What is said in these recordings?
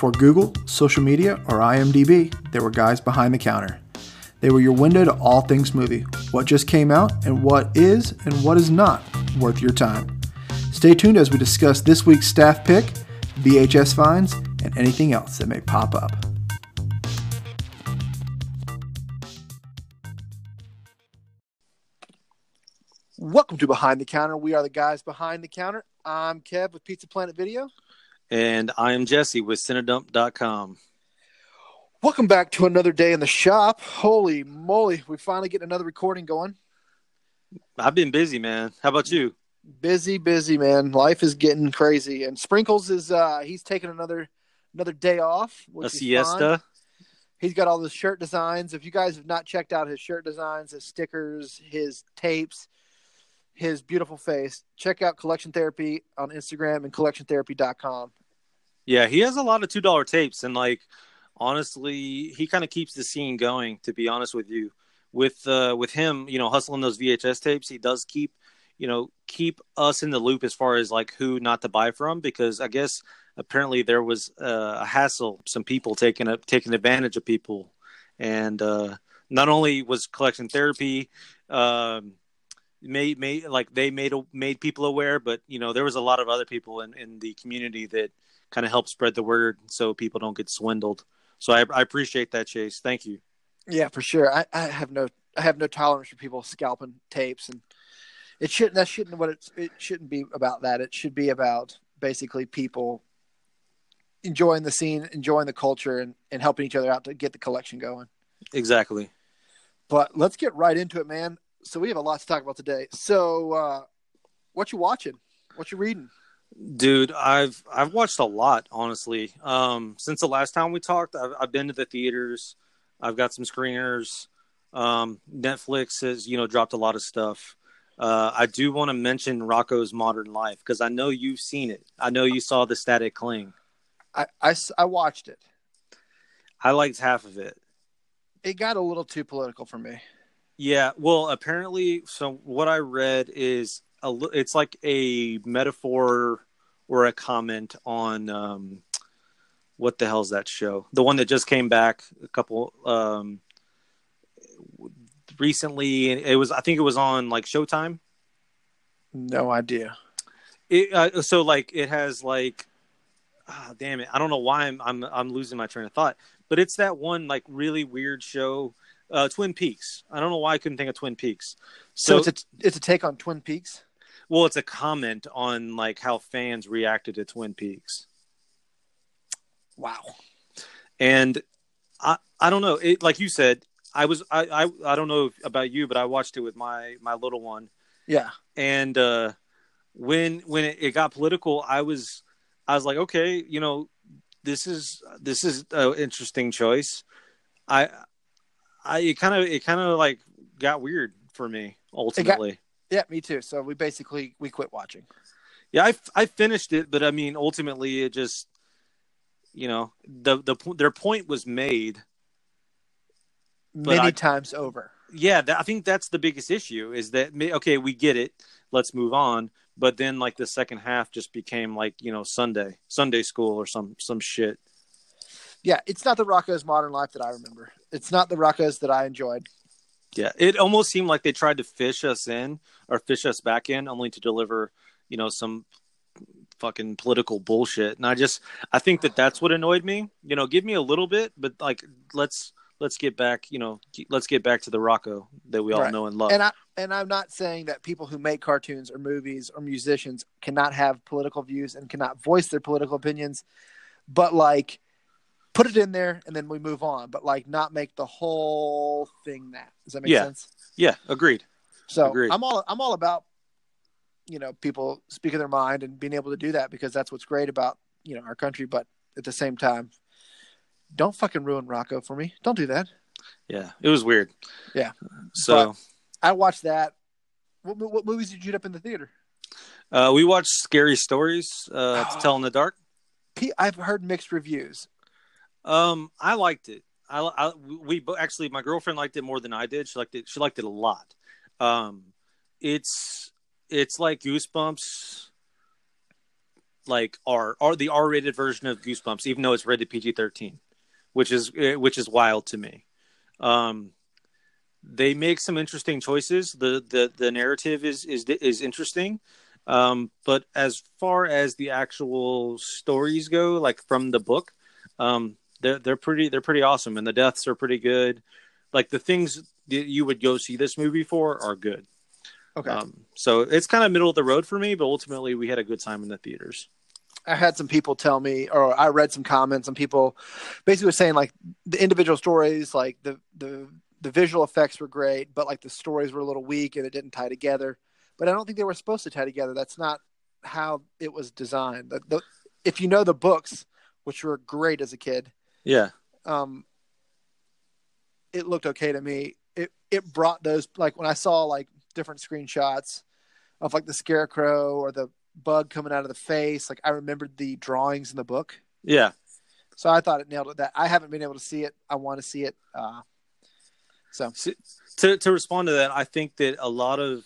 Before Google, social media, or IMDb, there were guys behind the counter. They were your window to all things movie, what just came out, and what is and what is not worth your time. Stay tuned as we discuss this week's staff pick, VHS finds, and anything else that may pop up. Welcome to Behind the Counter. We are the guys behind the counter. I'm Kev with Pizza Planet Video. And I am Jesse with Cinedump.com. Welcome back to another day in the shop. Holy moly, we finally get another recording going. I've been busy, man. How about you? Busy, busy, man. Life is getting crazy. And Sprinkles is uh he's taking another another day off. A siesta. Fine. He's got all the shirt designs. If you guys have not checked out his shirt designs, his stickers, his tapes, his beautiful face, check out Collection Therapy on Instagram and collectiontherapy.com. Yeah, he has a lot of two dollar tapes and like honestly, he kind of keeps the scene going. To be honest with you, with uh, with him, you know, hustling those VHS tapes, he does keep you know keep us in the loop as far as like who not to buy from because I guess apparently there was uh, a hassle, some people taking a, taking advantage of people, and uh, not only was collection therapy. Um, made made like they made made people aware but you know there was a lot of other people in in the community that kind of help spread the word so people don't get swindled so I, I appreciate that, Chase. Thank you. Yeah, for sure. I, I have no I have no tolerance for people scalping tapes, and it shouldn't that shouldn't what it it shouldn't be about that. It should be about basically people enjoying the scene, enjoying the culture, and and helping each other out to get the collection going. Exactly. But let's get right into it, man. So we have a lot to talk about today. So, uh, what you watching? What you reading? Dude, I've I've watched a lot, honestly. Um, since the last time we talked, I've, I've been to the theaters. I've got some screeners. Um, Netflix has you know dropped a lot of stuff. Uh, I do want to mention Rocko's Modern Life because I know you've seen it. I know you saw the Static Cling. I, I, I watched it. I liked half of it. It got a little too political for me. Yeah, well, apparently, so what I read is a it's like a metaphor or a comment on um, what the hell's that show? The one that just came back a couple um, recently. It was I think it was on like Showtime. No idea. It uh, so like it has like ah, damn it I don't know why I'm I'm I'm losing my train of thought, but it's that one like really weird show. Uh, Twin Peaks. I don't know why I couldn't think of Twin Peaks. So, so it's a it's a take on Twin Peaks well it's a comment on like how fans reacted to twin peaks. Wow. And i i don't know. It like you said i was i i, I don't know about you but i watched it with my my little one. Yeah. And uh when when it, it got political i was i was like okay you know this is this is an interesting choice. I i it kind of it kind of like got weird for me ultimately yeah, me too. So we basically we quit watching. Yeah, I, I finished it, but I mean, ultimately, it just you know the the their point was made many I, times over. Yeah, that, I think that's the biggest issue is that okay, we get it, let's move on. But then, like the second half, just became like you know Sunday Sunday school or some some shit. Yeah, it's not the Rocko's Modern Life that I remember. It's not the Rocko's that I enjoyed. Yeah, it almost seemed like they tried to fish us in or fish us back in, only to deliver, you know, some fucking political bullshit. And I just, I think that that's what annoyed me. You know, give me a little bit, but like, let's let's get back. You know, let's get back to the Rocko that we all right. know and love. And I and I'm not saying that people who make cartoons or movies or musicians cannot have political views and cannot voice their political opinions, but like put it in there and then we move on, but like not make the whole thing that. Does that make yeah. sense? Yeah, agreed. So agreed. I'm all I'm all about you know people speaking their mind and being able to do that because that's what's great about you know our country. But at the same time, don't fucking ruin Rocko for me. Don't do that. Yeah, it was weird. Yeah. So but I watched that. What, what movies did you get up in the theater? Uh, we watched Scary Stories uh, to Tell in the Dark. I've heard mixed reviews. Um, I liked it. I, I we actually my girlfriend liked it more than I did. She liked it. She liked it a lot. Um, it's it's like Goosebumps, like R or the R rated version of Goosebumps, even though it's rated PG thirteen, which is eh, which is wild to me. Um, they make some interesting choices. the the The narrative is is is interesting, um, but as far as the actual stories go, like from the book, um, they're they're pretty they're pretty awesome, and the deaths are pretty good. Like the things that you would go see this movie for are good. Okay. Um, so it's kind of middle of the road for me, but ultimately we had a good time in the theaters. I had some people tell me, or I read some comments, and people basically were saying like the individual stories, like the the the visual effects were great, but like the stories were a little weak and it didn't tie together. But I don't think they were supposed to tie together. That's not how it was designed. The, the, if you know the books, which were great as a kid, Yeah. um, it looked okay to me. It it brought those like when I saw like different screenshots of like the scarecrow or the bug coming out of the face. Like I remembered the drawings in the book, Yeah. so I thought it nailed it. That I haven't been able to see it. I want to see it. Uh, so to to respond to that, I think that a lot of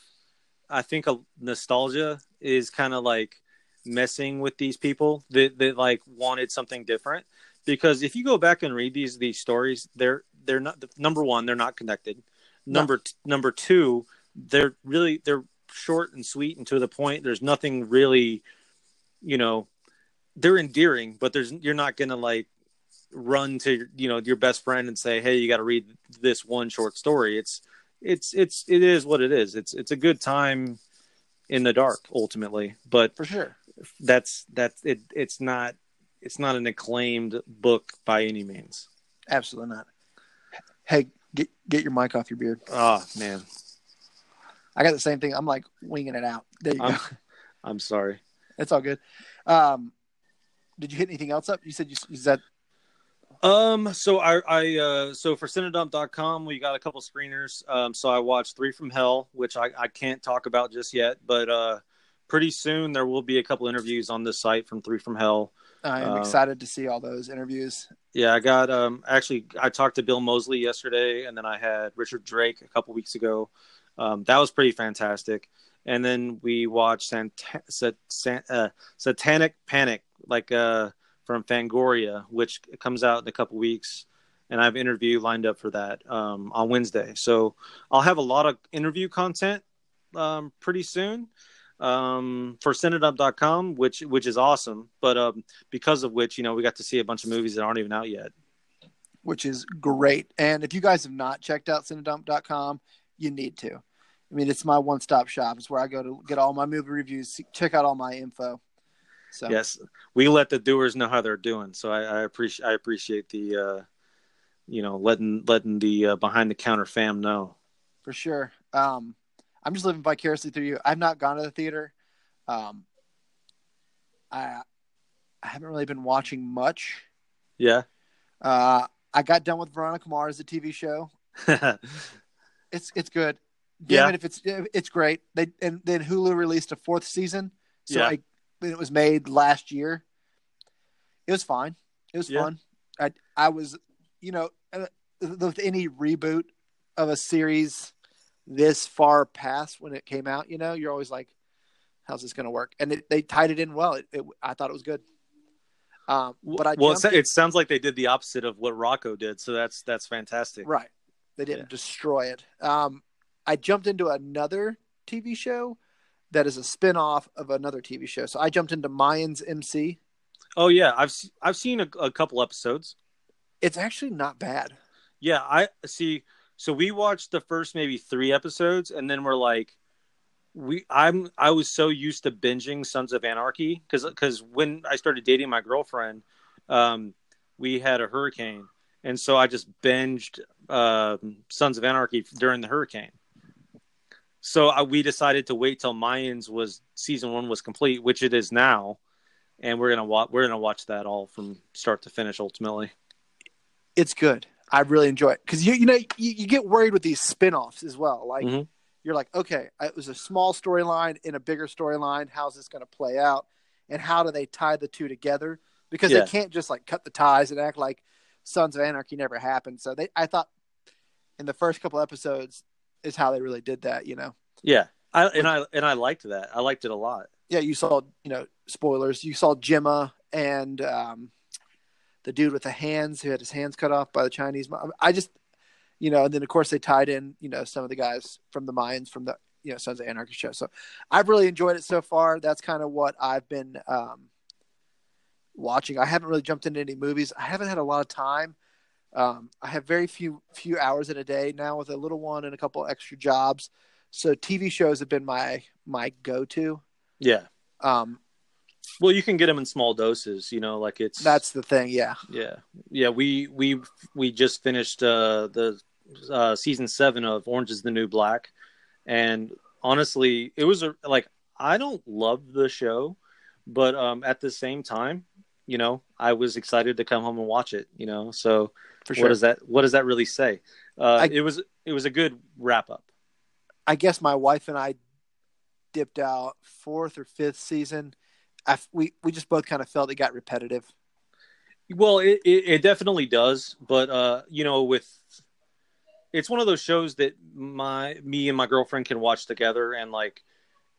I think a nostalgia is kind of like messing with these people that that like wanted something different because if you go back and read these these stories, they're they're not number one, they're not connected. Number t- number two, they're really they're short and sweet and to the point. There's nothing really, you know, they're endearing, but there's you're not gonna like run to you know your best friend and say, hey, you got to read this one short story. It's it's it's it is what it is. It's it's a good time in the dark ultimately, but for sure, that's that's it. It's not it's not an acclaimed book by any means. absolutely not. Hey, get get your mic off your beard. Oh man, I got the same thing. I'm like winging it out. There you I'm- go. I'm sorry. It's all good. Um, did you hit anything else up? You said you is that Um, so I, I, uh, so for Cinedump.com, we got a couple screeners. Um, so I watched Three from Hell, which I, I can't talk about just yet, but, uh, pretty soon there will be a couple interviews on this site from Three from Hell. I am Uh, excited to see all those interviews. Yeah, I got, um, actually, I talked to Bill Moseley yesterday, and then I had Richard Brake a couple weeks ago. Um, that was pretty fantastic. And then we watched Sant- Sat- uh, Satanic Panic, like, uh, from Fangoria, which comes out in a couple weeks, and I have an interview lined up for that um, on Wednesday. So I'll have a lot of interview content um, pretty soon um, for Cinedump.com, which which is awesome. But um, because of which, you know, we got to see a bunch of movies that aren't even out yet. which is great. And if you guys have not checked out cinedump.com, you need to. I mean, it's my one stop shop. It's where I go to get all my movie reviews, check out all my info. So, Yes, we let the doers know how they're doing. So I, I appreciate I appreciate the uh, you know letting letting the uh, behind the counter fam know. for sure. Um, I'm just living vicariously through you. I've not gone to the theater. Um, I, I haven't really been watching much. Yeah. Uh, I got done with Veronica Mars, the TV show. It's it's good. Damn Yeah. it, if it's it's great. They and then Hulu released a fourth season. So Yeah. I it was made last year. It was fine. It was Yeah. fun. I I was you know uh, with any reboot of a series this far past when it came out, you know, you're always like, how's this going to work? And it, they tied it in well. It, it, I thought it was good. Um, but I well, it, jumped sa- in- it sounds like they did the opposite of what Rocko did. So that's that's fantastic. Right. They didn't Yeah. destroy it. Um, I jumped into another TV show that is a spin-off of another TV show. So I jumped into Mayans MC. Oh yeah, I've I've seen a, a couple episodes. It's actually not bad. Yeah, I see. So we watched the first maybe three episodes, and then we're like, we I'm I was so used to binging Sons of Anarchy because because when I started dating my girlfriend, um, we had a hurricane, and so I just binged um Sons of Anarchy during the hurricane. So I, we decided to wait till Mayans was season one was complete, which it is now, and we're gonna watch we're gonna watch that all from start to finish ultimately. It's good. I really enjoy it because you you know you, you get worried with these spin-offs as well. Like Mhm. you're like, okay, it was a small storyline in a bigger storyline. How's this going to play out? And how do they tie the two together? Because Yeah. they can't just like cut the ties and act like Sons of Anarchy never happened. So they, I thought, in the first couple episodes, is how they really did that. You know, Yeah, I and I and I liked that. I liked it a lot. yeah, you saw you know spoilers. You saw Gemma and um, the dude with the hands who had his hands cut off by the Chinese. I just you know, and then of course they tied in you know some of the guys from the Mayans from the you know Sons of Anarchy show. So I've really enjoyed it so far. That's kind of what I've been um, watching. I haven't really jumped into any movies. I haven't had a lot of time. Um, I have very few few hours in a day now with a little one and a couple extra jobs. So TV shows have been my my go to. Yeah. Um, well, you can get them in small doses. You know, like it's that's the thing. Yeah. Yeah. Yeah. We we we just finished uh, the uh, season seven of Orange Is the New Black, and honestly, it was a, like I don't love the show, but um, at the same time, you know, I was excited to come home and watch it. You know, so For sure. what does that what does that really say? Uh, I, it was it was a good wrap up. I guess my wife and I dipped out fourth or fifth season. I, we we just both kind of felt it got repetitive. Well, it, it, it definitely does, but uh, you know, with it's one of those shows that my me and my girlfriend can watch together and like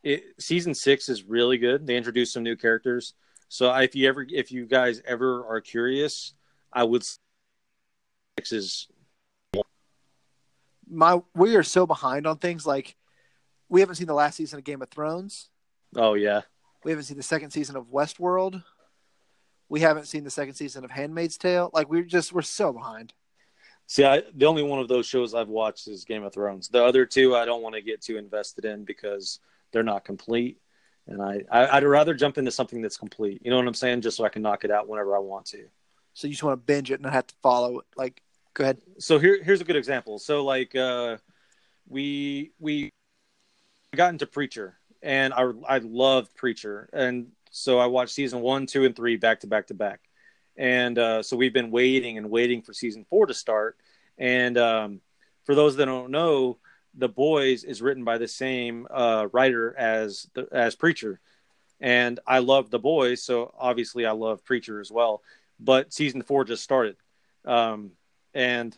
it season six is really good. They introduce some new characters. So if you ever if you guys ever are curious i would six is my we are so behind on things like we haven't seen the last season of game of thrones. Oh yeah we haven't seen the second season of westworld we haven't seen the second season of handmaid's tale like we're just we're so behind See, I, the only one of those shows I've watched is Game of Thrones. The other two, I don't want to get too invested in because they're not complete, and I, I would rather jump into something that's complete. You know what I'm saying? Just so I can knock it out whenever I want to. So you just want to binge it and not have to follow it. Like, go ahead. So here, here's a good example. So like, uh, we we got into Preacher, and I I loved Preacher, and so I watched season one, two, and three back to back to back. And uh, so we've been waiting and waiting for season four to start. And um, for those that don't know, The Boys is written by the same uh, writer as the, as Preacher, and I love The Boys, so obviously I love Preacher as well. But season four just started, um, and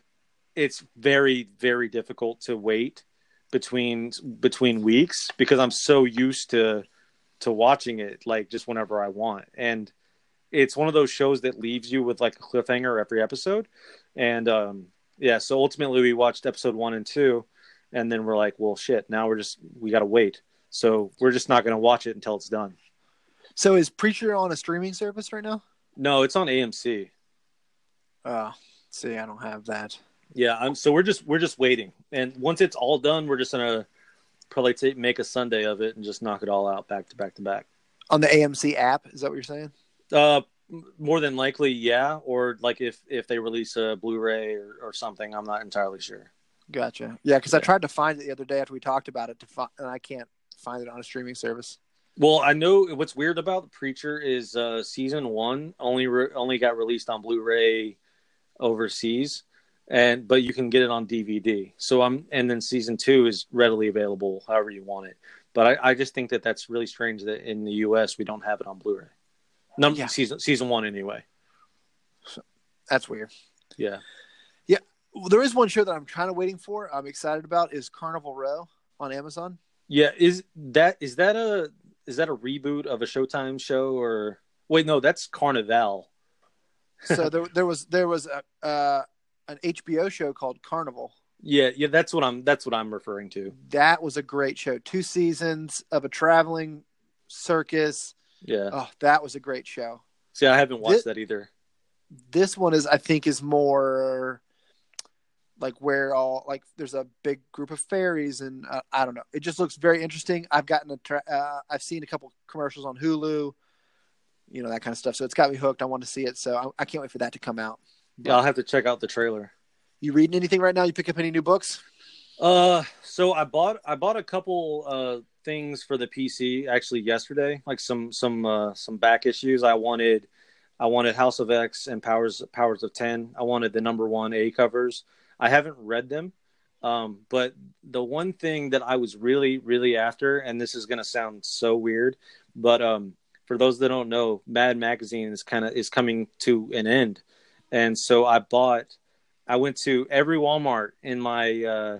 it's very very difficult to wait between between weeks because I'm so used to to watching it like just whenever I want and it's one of those shows that leaves you with like a cliffhanger every episode. And um, yeah, so ultimately we watched episode one and two, and then we're like, well, shit, now we're just we got to wait. So we're just not going to watch it until it's done. So is Preacher on a streaming service right now? No, it's on AMC. Oh, see, I don't have that. Yeah, I'm. So we're just we're just waiting, and once it's all done, we're just gonna probably take, make a Sunday of it and just knock it all out back to back to back. On the AMC app, is that what you're saying? Uh, more than likely, yeah. Or like if if they release a Blu-ray or, or something, I'm not entirely sure. Gotcha. Yeah, because yeah. I tried to find it the other day after we talked about it to find, and I can't find it on a streaming service. Well, I know what's weird about the Preacher is uh, season one only re- only got released on Blu-ray overseas, and but you can get it on DVD. So I'm and then season two is readily available however you want it. But I, I just think that that's really strange that in the U.S. we don't have it on Blu-ray. Number yeah. season season one anyway. So, that's weird. Yeah. Yeah. Well, there is one show that I'm kind of waiting for. I'm excited about is Carnival Row on Amazon. Yeah. Is that is that a is that a reboot of a Showtime show or wait no that's Carnival. so there there was there was a uh, an HBO show called Carnival. Yeah, yeah, that's what I'm that's what I'm referring to. That was a great show. Two seasons of a traveling circus yeah. Oh, that was a great show. See, I haven't watched this, that either. This one is, I think, is more like where all like there's a big group of fairies and uh, I don't know. It just looks very interesting. I've gotten a tra- uh, I've seen a couple commercials on Hulu, you know that kind of stuff. So it's got me hooked. I want to see it. So I, I can't wait for that to come out. Yeah, I'll have to check out the trailer. You reading anything right now? You pick up any new books? Uh, so I bought I bought a couple uh things for the PC actually yesterday, like some some uh, some back issues. I wanted I wanted House of X and Powers Powers of Ten. I wanted the number one A covers. I haven't read them, um, but the one thing that I was really really after, and this is going to sound so weird, but um, for those that don't know, Mad Magazine is kind of is coming to an end, and so I bought. I went to every Walmart in my uh,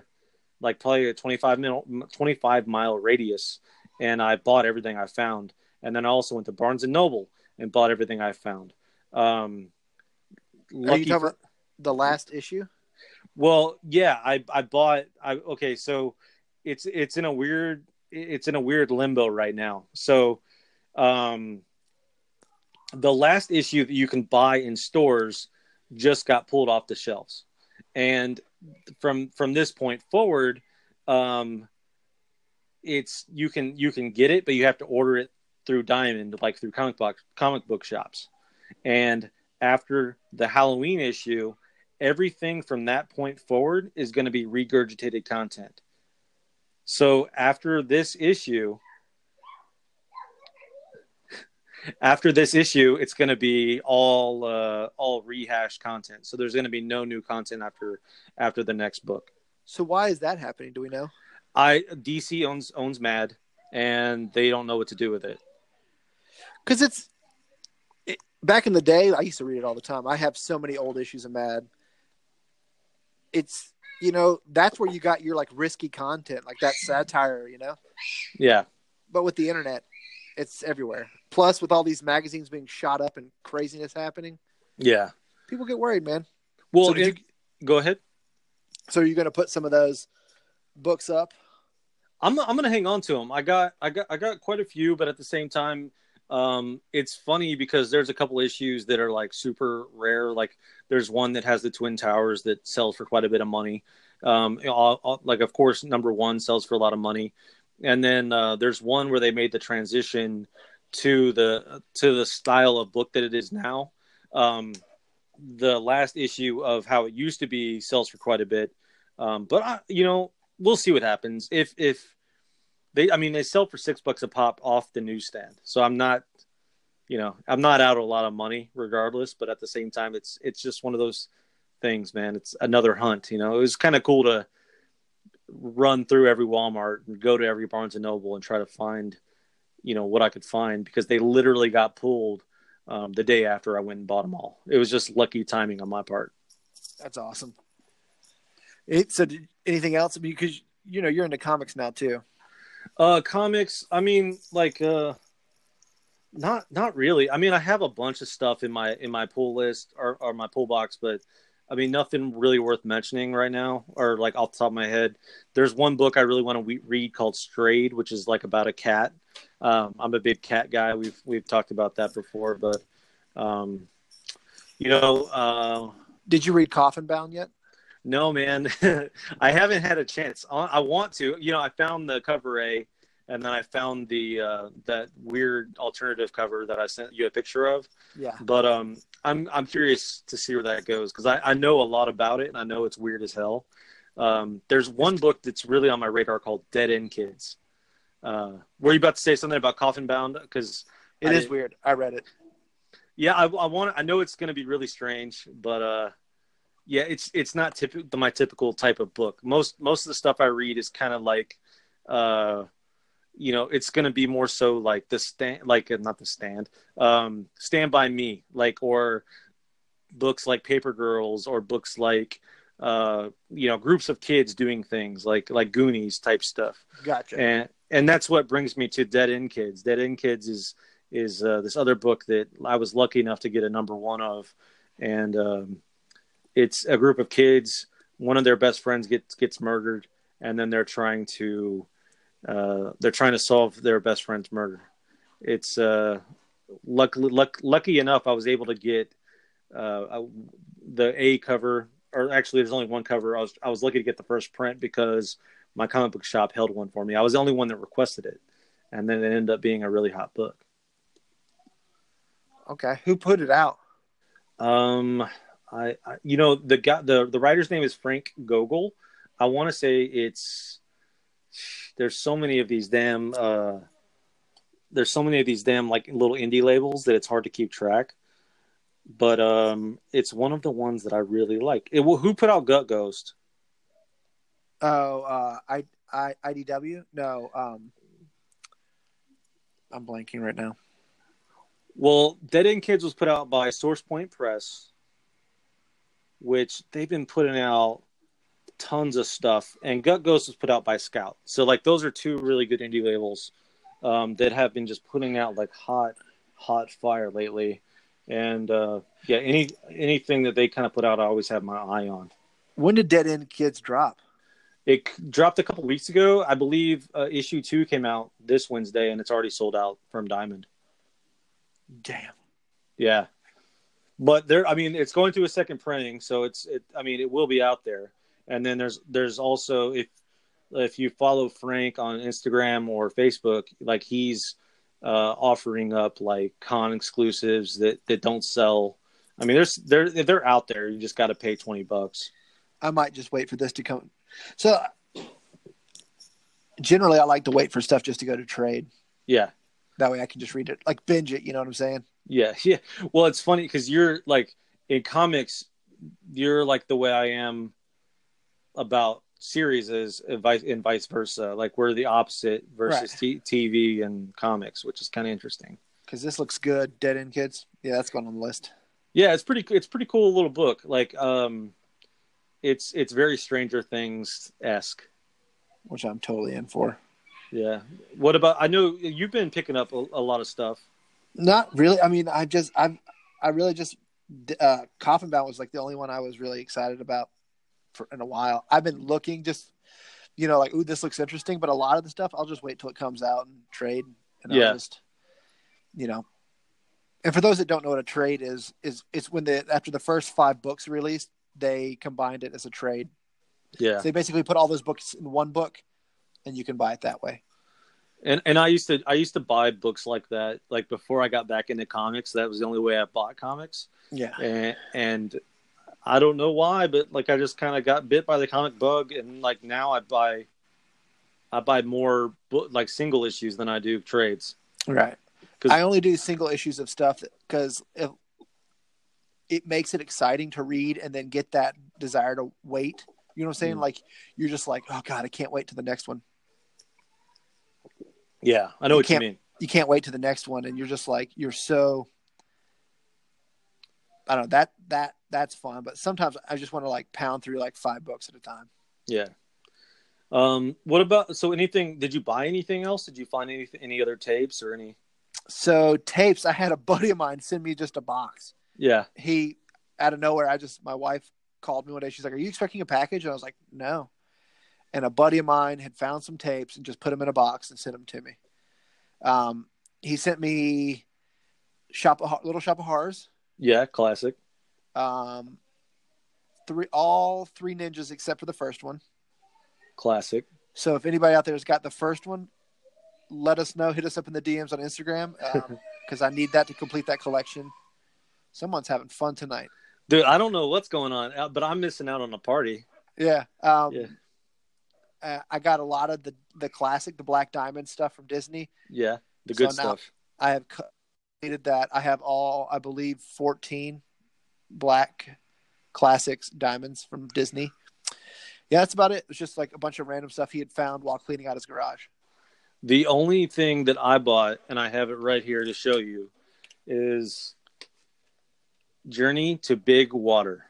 like probably a 25 mile 25 mile radius and I bought everything I found. And then I also went to Barnes and Noble and bought everything I found. Um, Are you talking for, the last issue? Well, yeah, I I bought. I okay, so it's it's in a weird it's in a weird limbo right now. So, um, the last issue that you can buy in stores just got pulled off the shelves, and from from this point forward, um, it's you can you can get it, but you have to order it through Diamond, like through comic book comic book shops. And after the Halloween issue, everything from that point forward is going to be regurgitated content. So after this issue, after this issue, it's going to be all uh, all rehashed content. So there's going to be no new content after after the next book. So why is that happening? Do we know? I DC owns owns Mad, and they don't know what to do with it. Because it's it, back in the day, I used to read it all the time. I have so many old issues of Mad. It's you know that's where you got your like risky content, like that satire, you know. Yeah. But with the internet, it's everywhere. Plus, with all these magazines being shot up and craziness happening, yeah, people get worried, man. Well, so it, you, go ahead. So, are you going to put some of those books up? I'm I'm going to hang on to them. I got I got I got quite a few, but at the same time, um, it's funny because there's a couple issues that are like super rare. Like there's one that has the twin towers that sells for quite a bit of money. Um, all, all, like of course number one sells for a lot of money and then uh, there's one where they made the transition to the to the style of book that it is now. Um, the last issue of how it used to be sells for quite a bit, um, but I, you know we'll see what happens if if they. I mean, they sell for six bucks a pop off the newsstand, so I'm not, you know, I'm not out a lot of money regardless. But at the same time, it's it's just one of those things, man. It's another hunt. You know, it was kind of cool to run through every Walmart and go to every Barnes and Noble and try to find, you know, what I could find because they literally got pulled um, the day after I went and bought them all. It was just lucky timing on my part. That's awesome. It, so, anything else? Because you know you're into comics now too. Uh, comics. I mean, like, uh, not not really. I mean, I have a bunch of stuff in my in my pull list or, or my pull box, but I mean, nothing really worth mentioning right now, or like off the top of my head. There's one book I really want to read called Strayed, which is like about a cat. Um, I'm a big cat guy. We've we've talked about that before, but um, you know, uh, did you read Coffin Bound yet? No, man, I haven't had a chance. I want to. You know, I found the cover A, and then I found the uh, that weird alternative cover that I sent you a picture of. Yeah. But um, I'm I'm curious to see where that goes because I, I know a lot about it and I know it's weird as hell. Um, there's one book that's really on my radar called Dead End Kids. Uh, were you about to say something about Coffin Bound? Because it I is weird. I read it. Yeah, I, I want. I know it's going to be really strange, but uh, yeah, it's it's not typical my typical type of book. Most most of the stuff I read is kind of like, uh, you know it's going to be more so like the stand like uh, not the stand um stand by me like or books like paper girls or books like uh you know groups of kids doing things like like goonies type stuff gotcha and and that's what brings me to dead end kids dead end kids is is uh, this other book that i was lucky enough to get a number one of and um it's a group of kids one of their best friends gets gets murdered and then they're trying to uh, they're trying to solve their best friend's murder. It's uh, luckily luck, lucky enough I was able to get uh, the A cover, or actually there's only one cover. I was I was lucky to get the first print because my comic book shop held one for me. I was the only one that requested it, and then it ended up being a really hot book. Okay, who put it out? Um, I, I you know the guy the the writer's name is Frank Gogol. I want to say it's there's so many of these damn uh, there's so many of these damn like little indie labels that it's hard to keep track. But um, it's one of the ones that I really like. It, well, who put out Gutt Ghost? Oh, uh, I, I, IDW? No, um, I'm blanking right now. Well, Dead End Kids was put out by Source Point Press, which they've been putting out tons of stuff, and Gutt Ghost was put out by Scout. So like those are two really good indie labels um, that have been just putting out like hot, hot fire lately. And uh, yeah, any anything that they kind of put out, I always have my eye on. When did Dead End Kids drop? It dropped a couple weeks ago, I believe. Uh, issue two came out this Wednesday, and it's already sold out from Diamond. Damn. Yeah, but there, I mean, it's going through a second printing, so it's, it, I mean, it will be out there. And then there's, there's also if, if you follow Frank on Instagram or Facebook, like he's uh, offering up like con exclusives that that don't sell. I mean, there's they're they're out there. You just got to pay twenty bucks. I might just wait for this to come. So generally, I like to wait for stuff just to go to trade. Yeah, That way, I can just read it, like binge it. You know what I'm saying? yeah, yeah. Well, it's funny because you're like in comics, you're like the way I am about series is and vice and vice versa. Like we're the opposite versus t- TV and comics, which is kind of interesting. Because this looks good. Dead End Kids. Yeah, that's going on the list. Yeah, it's pretty. It's pretty cool little book. Like, um, it's it's very Stranger Things esque. which I'm totally in for. Yeah. What about? I know you've been picking up a, a lot of stuff. Not really. I mean, I just I I really just uh, Coffin Bound was like the only one I was really excited about for in a while. I've been looking just you know like ooh this looks interesting, but a lot of the stuff I'll just wait till it comes out and trade. And I'll Yeah. just you know. And for those that don't know what a trade is, is it's when the after the first five books released, they combined it as a trade. Yeah. So they basically put all those books in one book, and you can buy it that way. And and I used to I used to buy books like that. Like before I got back into comics, that was the only way I bought comics. Yeah. And and I don't know why, but like I just kind of got bit by the comic bug, and like now I buy. I buy more book, like single issues than I do trades. Right. 'Cause- I only do single issues of stuff because it, makes it exciting to read and then get that desire to wait. You know what I'm saying? Mm. Like you're just like, oh god, I can't wait to the next one. Yeah, I know You what you mean. You can't wait to the next one, and you're just like, you're so. I don't know that that that's fun, but sometimes I just want to like pound through like five books at a time. Yeah. Um. What about so anything? Did you buy anything else? Did you find any any other tapes or any? So tapes, I had a buddy of mine send me just a box. Yeah. he out of nowhere, I just my wife called me one day. She's like, "Are you expecting a package?" And I was like, "No." And a buddy of mine had found some tapes and just put them in a box and sent them to me. Um, he sent me shop of, little shop of horrors. Yeah. Classic. Um, three all three ninjas except for the first one. Classic. So if anybody out there has got the first one, let us know. Hit us up in the DMs on Instagram because I need that to complete that collection. Someone's having fun tonight. Dude, I don't know what's going on, uh, but I'm missing out on a party. Yeah. Um, Yeah. uh, I got a lot of the the classic, the Black Diamond stuff from Disney. Yeah. The good now- stuff. I have completed that. I have all, I believe, fourteen Black classics diamonds from Disney. Yeah, that's about it. It's just like a bunch of random stuff he had found while cleaning out his garage. The only thing that I bought, and I have it right here to show you, is Journey to Big Water.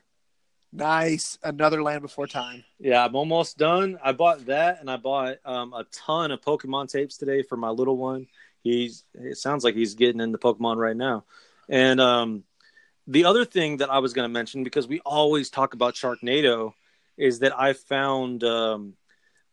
Nice, another Land Before Time. Yeah, I'm almost done. I bought that, and I bought um, a ton of Pokemon tapes today for my little one. He's it sounds like he's getting into Pokemon right now. And um, the other thing that I was going to mention because we always talk about Sharknado is that I found um,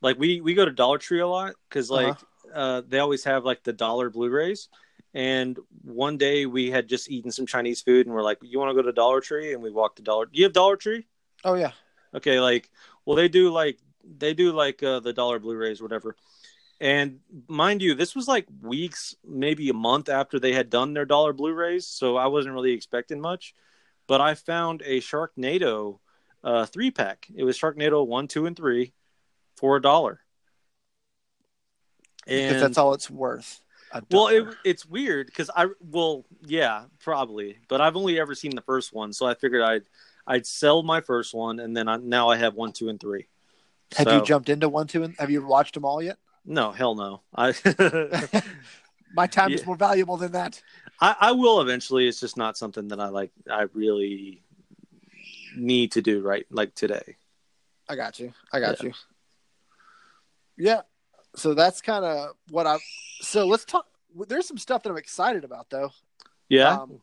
like we we go to Dollar Tree a lot because like uh they always have like the dollar Blu-rays. And one day we had just eaten some Chinese food, and we're like, "You want to go to Dollar Tree?" And we walked to Dollar. Do you have Dollar Tree? Oh yeah, Okay, like well they do like they do like uh, the dollar Blu-rays whatever. And mind you, this was like weeks, maybe a month after they had done their dollar Blu-rays, so I wasn't really expecting much. But I found a Sharknado uh, three pack. It was Sharknado one, two, and three for a dollar. because And that's all it's worth. Well, it, it's weird because I well, yeah, probably, but I've only ever seen the first one, so I figured I'd I'd sell my first one, and then I, now I have one, two, and three. have So- you jumped into one, two, and have you watched them all yet? No, hell no. I My time is more valuable than that. I, I will eventually. It's just not something that I like. I really need to do right like today. I got you. I got you. Yeah. So that's kind of what I. So let's talk. There's some stuff that I'm excited about, though. Yeah. Um,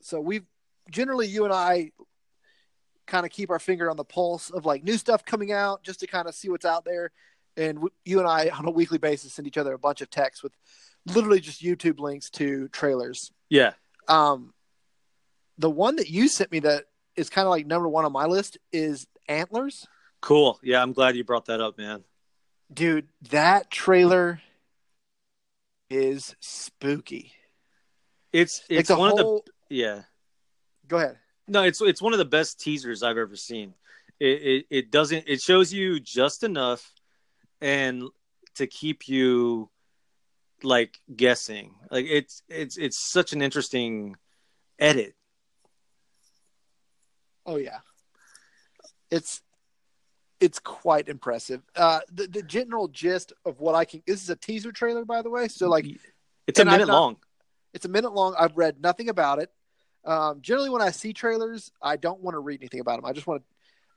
so we've generally you and I kind of keep our finger on the pulse of like new stuff coming out just to kind of see what's out there. And w- you and I on a weekly basis send each other a bunch of texts with literally just YouTube links to trailers. yeah. Um, the one that you sent me that is kind of like number one on my list is Antlers. Cool. Yeah, I'm glad you brought that up, man. Dude, that trailer is spooky. It's it's the one of the yeah. Go ahead. No, it's it's one of the best teasers I've ever seen. It, it it doesn't it shows you just enough and to keep you like guessing. Like it's it's it's such an interesting edit. Oh yeah, it's it's quite impressive. Uh, the the general gist of what I can. This is a teaser trailer, by the way. So like, it's a minute not- long. it's a minute long. I've read nothing about it. Um, generally, when I see trailers, I don't want to read anything about them. I just want to,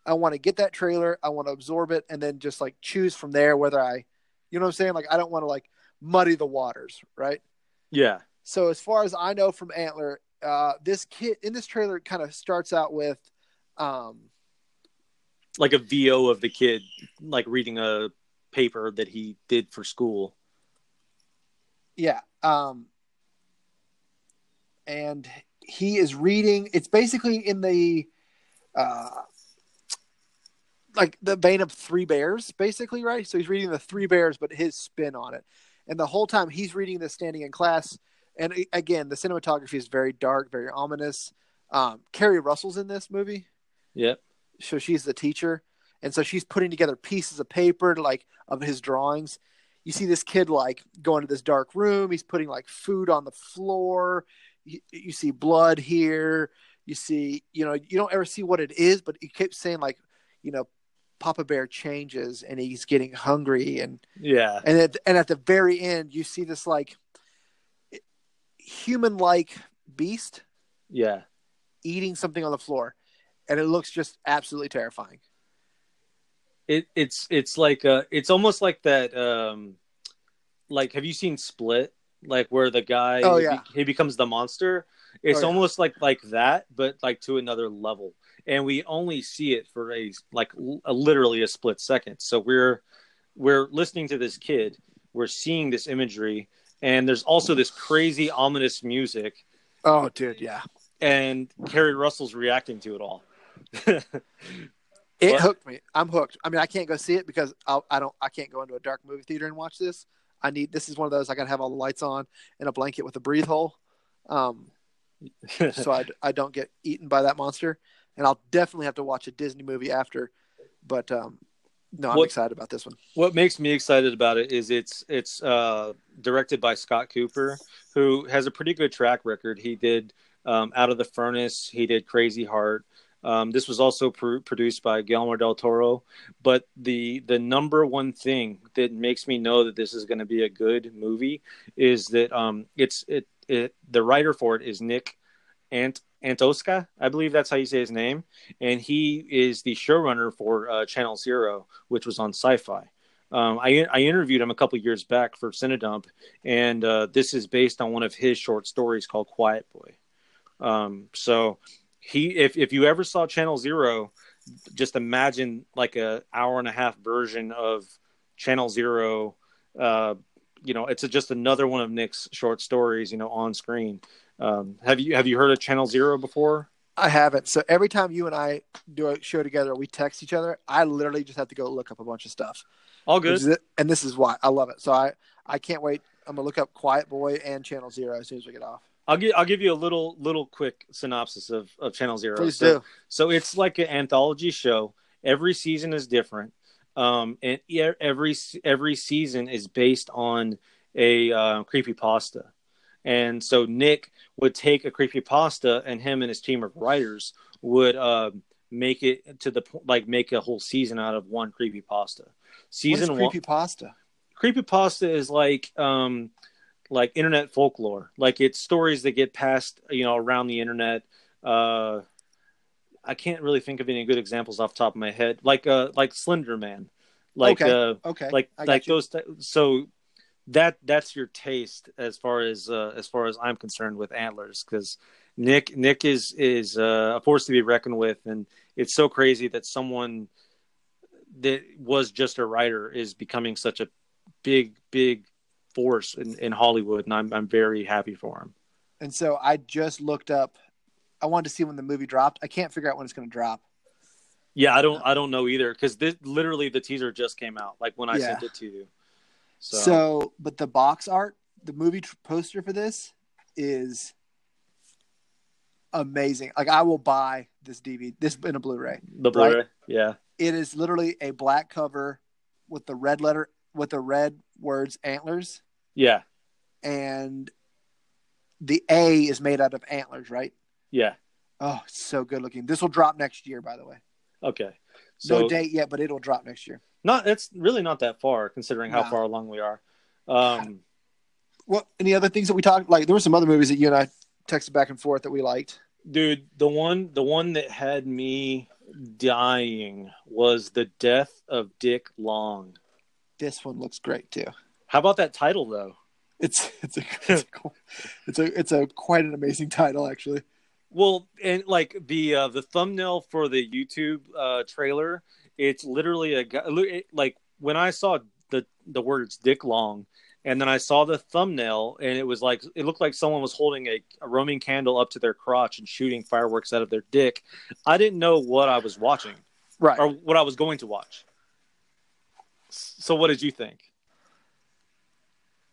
I want to get that trailer. I want to absorb it, and then just like choose from there whether I, you know what I'm saying? Like I don't want to like muddy the waters, right? Yeah. So as far as I know from Antler, uh, this kid in this trailer kind of starts out with, um, Like a VO of the kid like reading a paper that he did for school. Yeah. Um, and he is reading. It's basically in the, uh, like the vein of Three Bears, basically, right? So he's reading the Three Bears, but his spin on it. And the whole time he's reading this standing in class. And again, the cinematography is very dark, very ominous. Um, Keri Russell's in this movie Yep. So she's the teacher. And so she's putting together pieces of paper like of his drawings. You see this kid like going to this dark room. He's putting like food on the floor. You, you see blood here. You see you know you don't ever see what it is but he keeps saying like you know papa bear changes and he's getting hungry. And Yeah. and at, and at the very end you see this like human like beast Yeah. eating something on the floor and it looks just absolutely terrifying It it's it's like uh it's almost like that um like have you seen Split? Like where the guy Oh, yeah. he becomes the monster. It's Oh, yeah. almost like like that, but like to another level. And we only see it for a like a, literally a split second. So we're we're listening to this kid, we're seeing this imagery, and there's also this crazy ominous music, oh dude yeah and Keri Russell's reacting to it all. It What? hooked me. I'm hooked. I mean, I can't go see it because I'll, I don't. I can't go into a dark movie theater and watch this. I need. This is one of those. I got to have all the lights on and a blanket with a breathe hole, um, so I, I don't get eaten by that monster. And I'll definitely have to watch a Disney movie after. But um, no, I'm What- excited about this one. what makes me excited about it is it's it's uh, directed by Scott Cooper, who has a pretty good track record. He did um, Out of the Furnace, he did Crazy Heart. Um, this was also pr- produced by Guillermo del Toro. But the the number one thing that makes me know that this is going to be a good movie is that um, it's it, it the writer for it is Nick Ant Antosca, I believe that's how you say his name, and he is the showrunner for uh, Channel Zero, which was on Syfy. Um, I I interviewed him a couple years back for Cinedump, and uh, this is based on one of his short stories called Quiet Boy. Um, so he, if if you ever saw Channel Zero, just imagine like a hour and a half version of Channel Zero. Uh, you know, it's a, just another one of Nick's short stories. You know, on screen. Um, have you have you heard of Channel Zero before? I haven't. So every time you and I do a show together, we text each other. I literally just have to go look up a bunch of stuff. All good. and this is why I love it. So I I can't wait. I'm gonna look up Quiet Boy and Channel Zero as soon as we get off. I'll give I'll give you a little little quick synopsis of, of Channel Zero. Please so, do. So it's like an anthology show. Every season is different, um, and every every season is based on a uh, creepy pasta. And so Nick would take a creepy pasta, and him and his team of writers would uh, make it to the like make a whole season out of one creepy pasta. Season what is one, creepy pasta? creepy pasta is like um like internet folklore like it's stories that get passed you know around the internet uh i can't really think of any good examples off the top of my head like uh like slender man Like Okay. uh, Okay. like like you. those. So that that's your taste as far as uh, as far as I'm concerned with antlers because Nick Nick is is uh, a force to be reckoned with, and it's so crazy that someone that was just a writer is becoming such a big big force in, in Hollywood, and I'm I'm very happy for him. And so I just looked up. I wanted to see when the movie dropped. I can't figure out when it's going to drop. Yeah, I don't I don't know either because this literally the teaser just came out like when I Yeah. sent it to you. So, So, but the box art, the movie poster for this is amazing. Like I will buy this DVD, this in a Blu-ray. the Blu-ray, yeah, It is literally a black cover with the red letter with the red words antlers, yeah, and the A is made out of antlers, right? yeah. Oh, it's so good looking. This will drop next year, by the way. Okay, so no date yet, but it'll drop next year. not it's really not that far considering how No. far along we are. Um, What? Any other things that we talked? Like there were some other movies that you and I texted back and forth that we liked. dude, the one the one that had me dying was the death of Dick Long. This one looks great too. How about that title though? It's it's a it's a it's a, it's a quite an amazing title actually. Well, and like the uh, the thumbnail for the YouTube uh, trailer, it's literally a it- Like when I saw the the words Dick Long, and then I saw the thumbnail, and it was like it looked like someone was holding a, a Roman candle up to their crotch and shooting fireworks out of their dick. I didn't know what I was watching Right. or what I was going to watch. So, what did you think?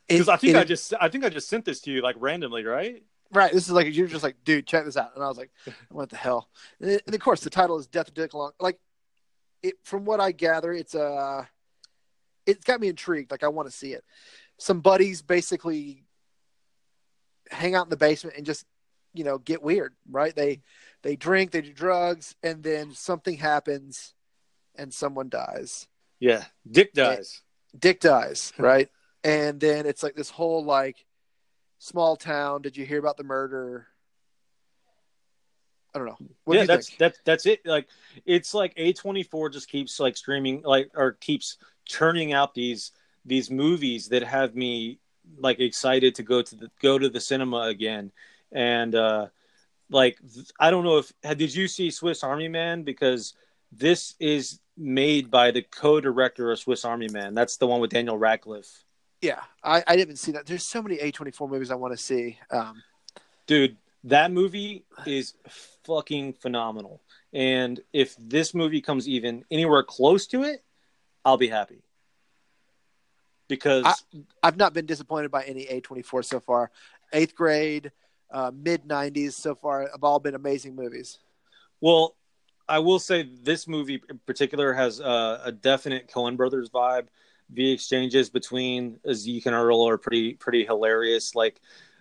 Because I think I just I think I just sent this to you like randomly, right? right. This is like you're just like, dude, check this out, and I was like, what the hell? And, and of course, the title is Death of Dick Long. Like, it from what I gather, it's uh it's got me intrigued. Like, I want to see it. Some buddies basically hang out in the basement and just you know get weird, right? They they drink, they do drugs, and then something happens, and someone dies. Yeah, Dick dies. Dick dies, right? and then it's like this whole like small town. Did you hear about the murder? I don't know. What yeah, do that's think? that's that's it. Like it's like A twenty four just keeps like streaming like or keeps churning out these these movies that have me like excited to go to the go to the cinema again. And uh like I don't know if did you see Swiss Army Man because this is made by the co-director of Swiss Army Man. That's the one with Daniel Radcliffe. Yeah, I, I didn't see that. There's so many A twenty four movies I want to see. Um, dude that movie is fucking phenomenal and if this movie comes even anywhere close to it i'll be happy because I- I've not been disappointed by any A twenty four so far. Eighth grade, uh, mid '90s so far have all been amazing movies. well i will say this movie in particular has uh, a definite Coen brothers vibe. The exchanges between zeke and earl are pretty pretty hilarious. Like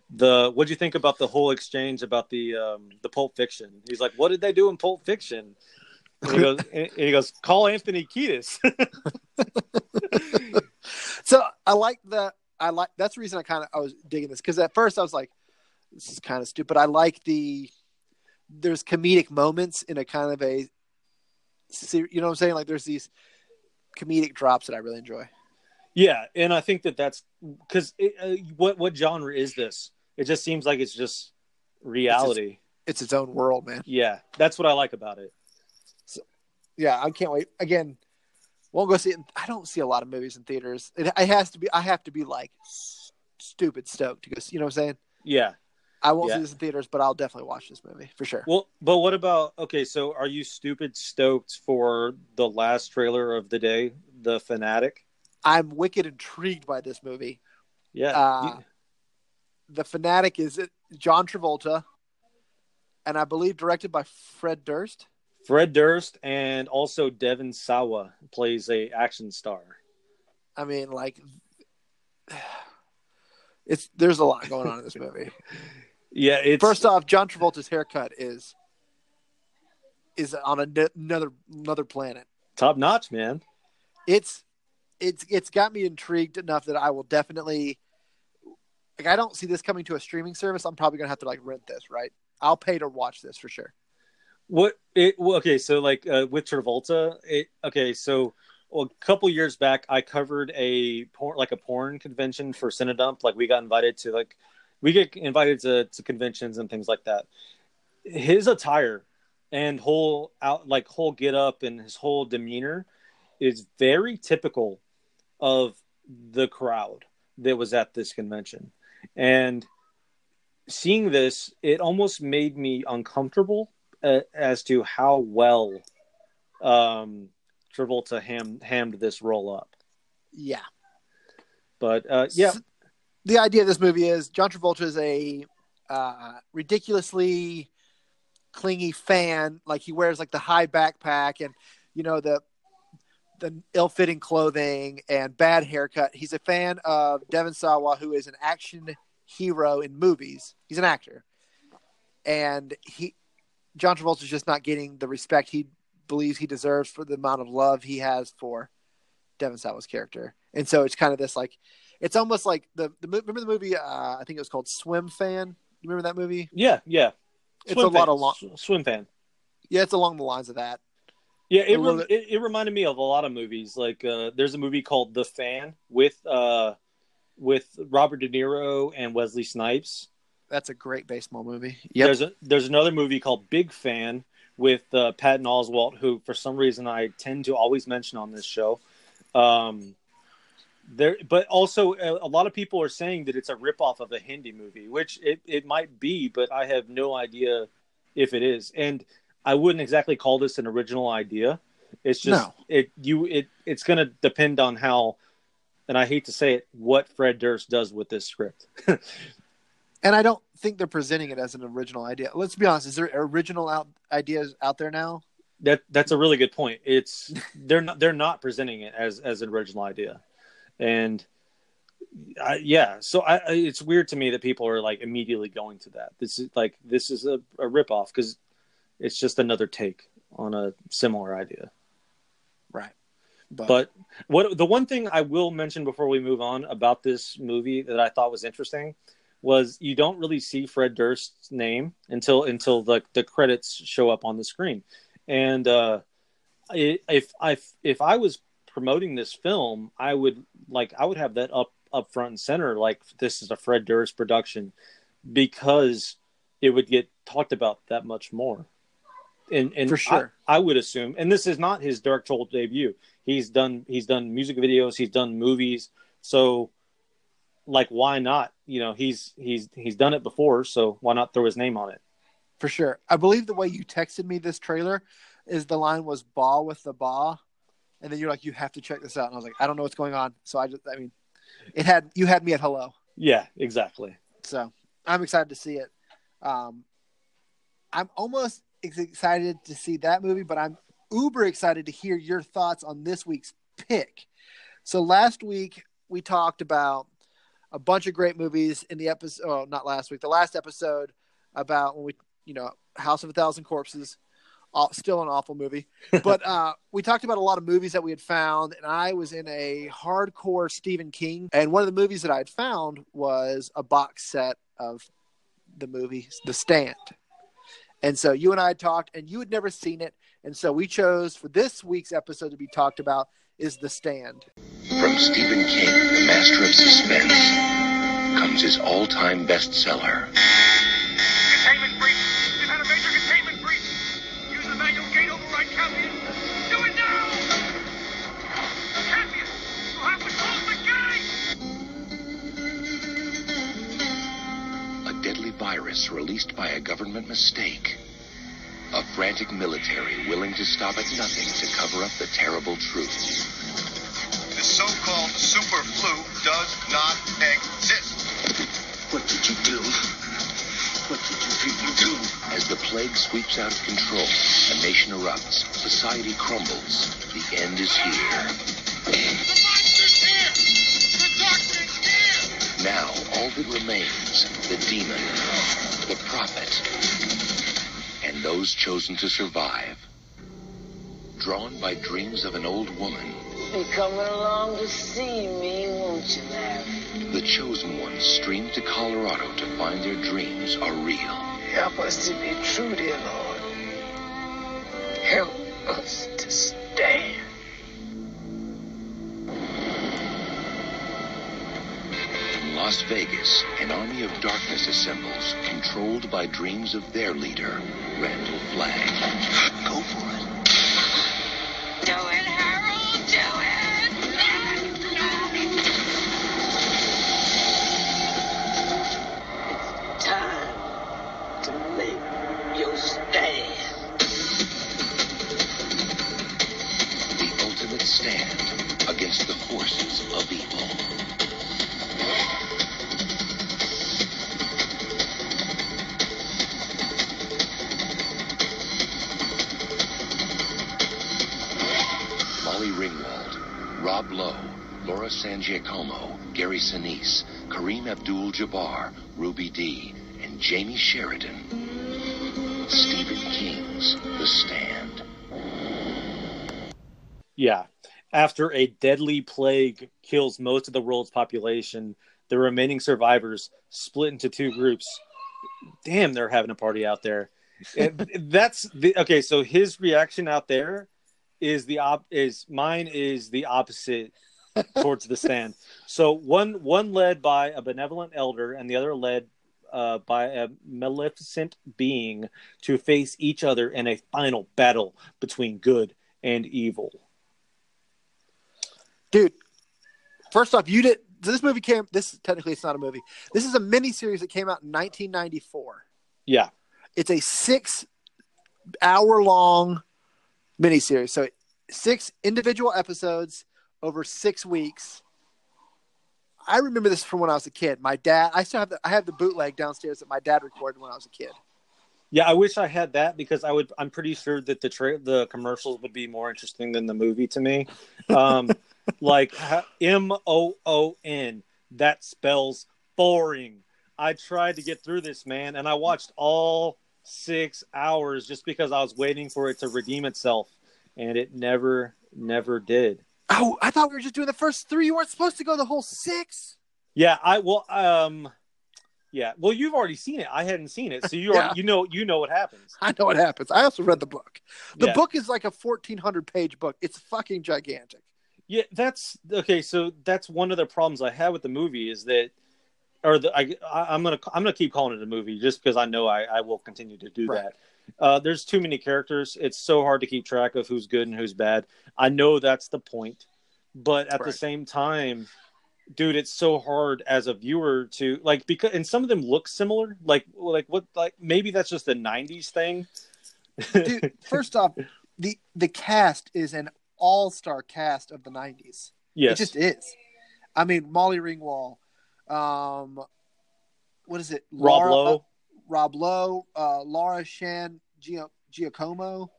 the what do you think about the whole exchange about the um the pulp fiction? He's like what did they do in pulp fiction? And he goes and he goes call anthony kiedis. So I like the I like that's the reason I kind of I was digging this because at first I was like, this is kind of stupid. I like the there's comedic moments in a kind of a you know what I'm saying like there's these comedic drops that I really enjoy. Yeah, and I think that that's because uh, what what genre is this? It just seems like it's just reality. It's its own world, man. yeah, that's what I like about it. Yeah, I can't wait. Again, won't go see it. I don't see a lot of movies in theaters. It, it has to be. I have to be like stupid stoked to go. see- You know what I'm saying? Yeah. I won't Yeah. see this in theaters, but I'll definitely watch this movie for sure. Well, but what about okay? So, are you stupid stoked for the last trailer of the day, The Fanatic? I'm wicked intrigued by this movie. Yeah. Uh, You- the fanatic is John Travolta, and I believe directed by Fred Durst. Fred Durst and also Devon Sawa plays a action star. I mean, like, it's there's a lot going on in this movie. Yeah, it's First off, John Travolta's haircut is is on a, another another planet. top notch, man. It's it's it's got me intrigued enough that I will definitely like. I don't see this coming to a streaming service. I'm probably gonna have to like rent this, right? I'll pay to watch this for sure. What it well, okay, so like uh, with Travolta, it okay, so well, a couple years back, I covered a porn, like a porn convention for Cinedump. Like we got invited to like we get invited to, to conventions and things like that. His attire and whole out like whole get up and his whole demeanor is very typical of the crowd that was at this convention. And seeing this, it almost made me uncomfortable uh, as to how well um, Travolta ham- hammed this role up. Yeah. But uh, yeah. The idea of this movie is John Travolta is a uh, ridiculously clingy fan. Like he wears like the high backpack and you know the the ill-fitting clothing and bad haircut. He's a fan of Devon Sawa, who is an action hero in movies. He's an actor, and he John Travolta is just not getting the respect he believes he deserves for the amount of love he has for Devon Sawa's character. And so it's kind of this like, it's almost like the, the remember the movie? Uh, I think it was called Swim Fan. You remember that movie? Yeah, yeah. It's swim a fan. lot of long swim fan. Yeah, it's along the lines of that. Yeah, it, it, it reminded me of a lot of movies. Like uh, there's a movie called The Fan with uh, with Robert De Niro and Wesley Snipes. That's a great baseball movie. Yeah. There's a, there's another movie called Big Fan with uh, Patton Oswalt, who for some reason I tend to always mention on this show. Um, there, but also a, a, lot of people are saying that it's a ripoff of a Hindi movie, which it, it might be, but I have no idea if it is. And I wouldn't exactly call this an original idea. It's just no. it you it it's going to depend on how, and I hate to say it, what Fred Durst does with this script. and I don't think they're presenting it as an original idea. Let's be honest. Is there original out, ideas out there now? That that's a really good point. It's they're not they're not presenting it as as an original idea, and I, yeah. So I, it's weird to me that people are like immediately going to that. This is like this is a, a ripoff because it's just another take on a similar idea. Right. But, but what the one thing I will mention before we move on about this movie that I thought was interesting was you don't really see Fred Durst's name until until the the credits show up on the screen. And uh, if I if I was promoting this film, I would like I would have that up up front and center like this is a Fred Durst production because it would get talked about that much more. And and for sure, I, I would assume, and this is not his directorial debut. He's done he's done music videos, he's done movies. So like why not? You know, he's he's he's done it before, so why not throw his name on it? For sure. I believe the way you texted me this trailer is the line was "ball with the ball," and then you're like, "You have to check this out." And I was like, "I don't know what's going on," so I just, I mean, it had you had me at hello. Yeah, exactly. So I'm excited to see it. Um, I'm almost excited to see that movie, but I'm uber excited to hear your thoughts on this week's pick. So last week we talked about a bunch of great movies in the episode. Oh, not last week, the last episode about when we, you know, House of a Thousand Corpses. Still an awful movie, but uh, we talked about a lot of movies that we had found, and I was in a hardcore Stephen King. And one of the movies that I had found was a box set of the movie The Stand. And so you and I talked, and you had never seen it, and so we chose for this week's episode to be talked about is The Stand. From Stephen King, the master of suspense, comes his all-time bestseller. Containment breach! Virus released by a government mistake. A frantic military willing to stop at nothing to cover up the terrible truth the so-called super flu does not exist. What did you do? What did you people do? As the plague sweeps out of control, a nation erupts, society crumbles, the end is here. The monster's here! The doctor's here! Now, all that remains, the demon, the prophet, and those chosen to survive. Drawn by dreams of an old woman, be coming along to see me, won't you, Larry? The chosen ones stream to Colorado to find their dreams are real. Help us to be true, dear Lord. Help us to stand. Las Vegas, an army of darkness assembles, controlled by dreams of their leader, Randall Flagg. Go for it. Laura San Giacomo, Gary Sinise, Kareem Abdul-Jabbar, Ruby Dee, and Jamey Sheridan. Stephen King's The Stand. Yeah. After a deadly plague kills most of the world's population, the remaining survivors split into two groups. Damn, they're having a party out there. That's the okay. So his reaction out there is the op is mine is the opposite towards the stand. So one one led by a benevolent elder, and the other led uh, by a maleficent being to face each other in a final battle between good and evil. dude. First off, you did. This movie came. This technically it's not a movie. This is a mini series that came out in 1994. Yeah, It's a six-hour-long miniseries. So six individual episodes over six weeks. I remember this from when I was a kid. My dad. I still have the. I have the bootleg downstairs that my dad recorded when I was a kid. yeah. I wish I had that because I would. I'm pretty sure that the tra- the commercials would be more interesting than the movie to me. Um, like M O O N. That spells boring. I tried to get through this, man, and I watched all six hours just because I was waiting for it to redeem itself, and it never, never did. Oh, I thought we were just doing the first three. You weren't supposed to go the whole six. Yeah, I well, um, yeah. Well, you've already seen it. I hadn't seen it, so you Yeah. already, you know you know what happens. I know what happens. I also read the book. The Yeah. book is like a 1400 page book. It's fucking gigantic. Yeah, that's okay. So that's one of the problems I have with the movie is that, or the I, I I'm gonna I'm gonna keep calling it a movie just because I know I, I will continue to do Right. that. Uh, there's too many characters. It's so hard to keep track of who's good and who's bad. I know that's the point, but at the same time, dude, it's so hard as a viewer to like because and some of them look similar. Like like what like maybe that's just the '90s thing. Dude, first off, the the cast is an all star cast of the 90s. yes, It just is. I mean, Molly Ringwald, um, what is it? Rob Laura- Lowe. Rob Lowe, uh, Laura Shan Gia- Giacomo,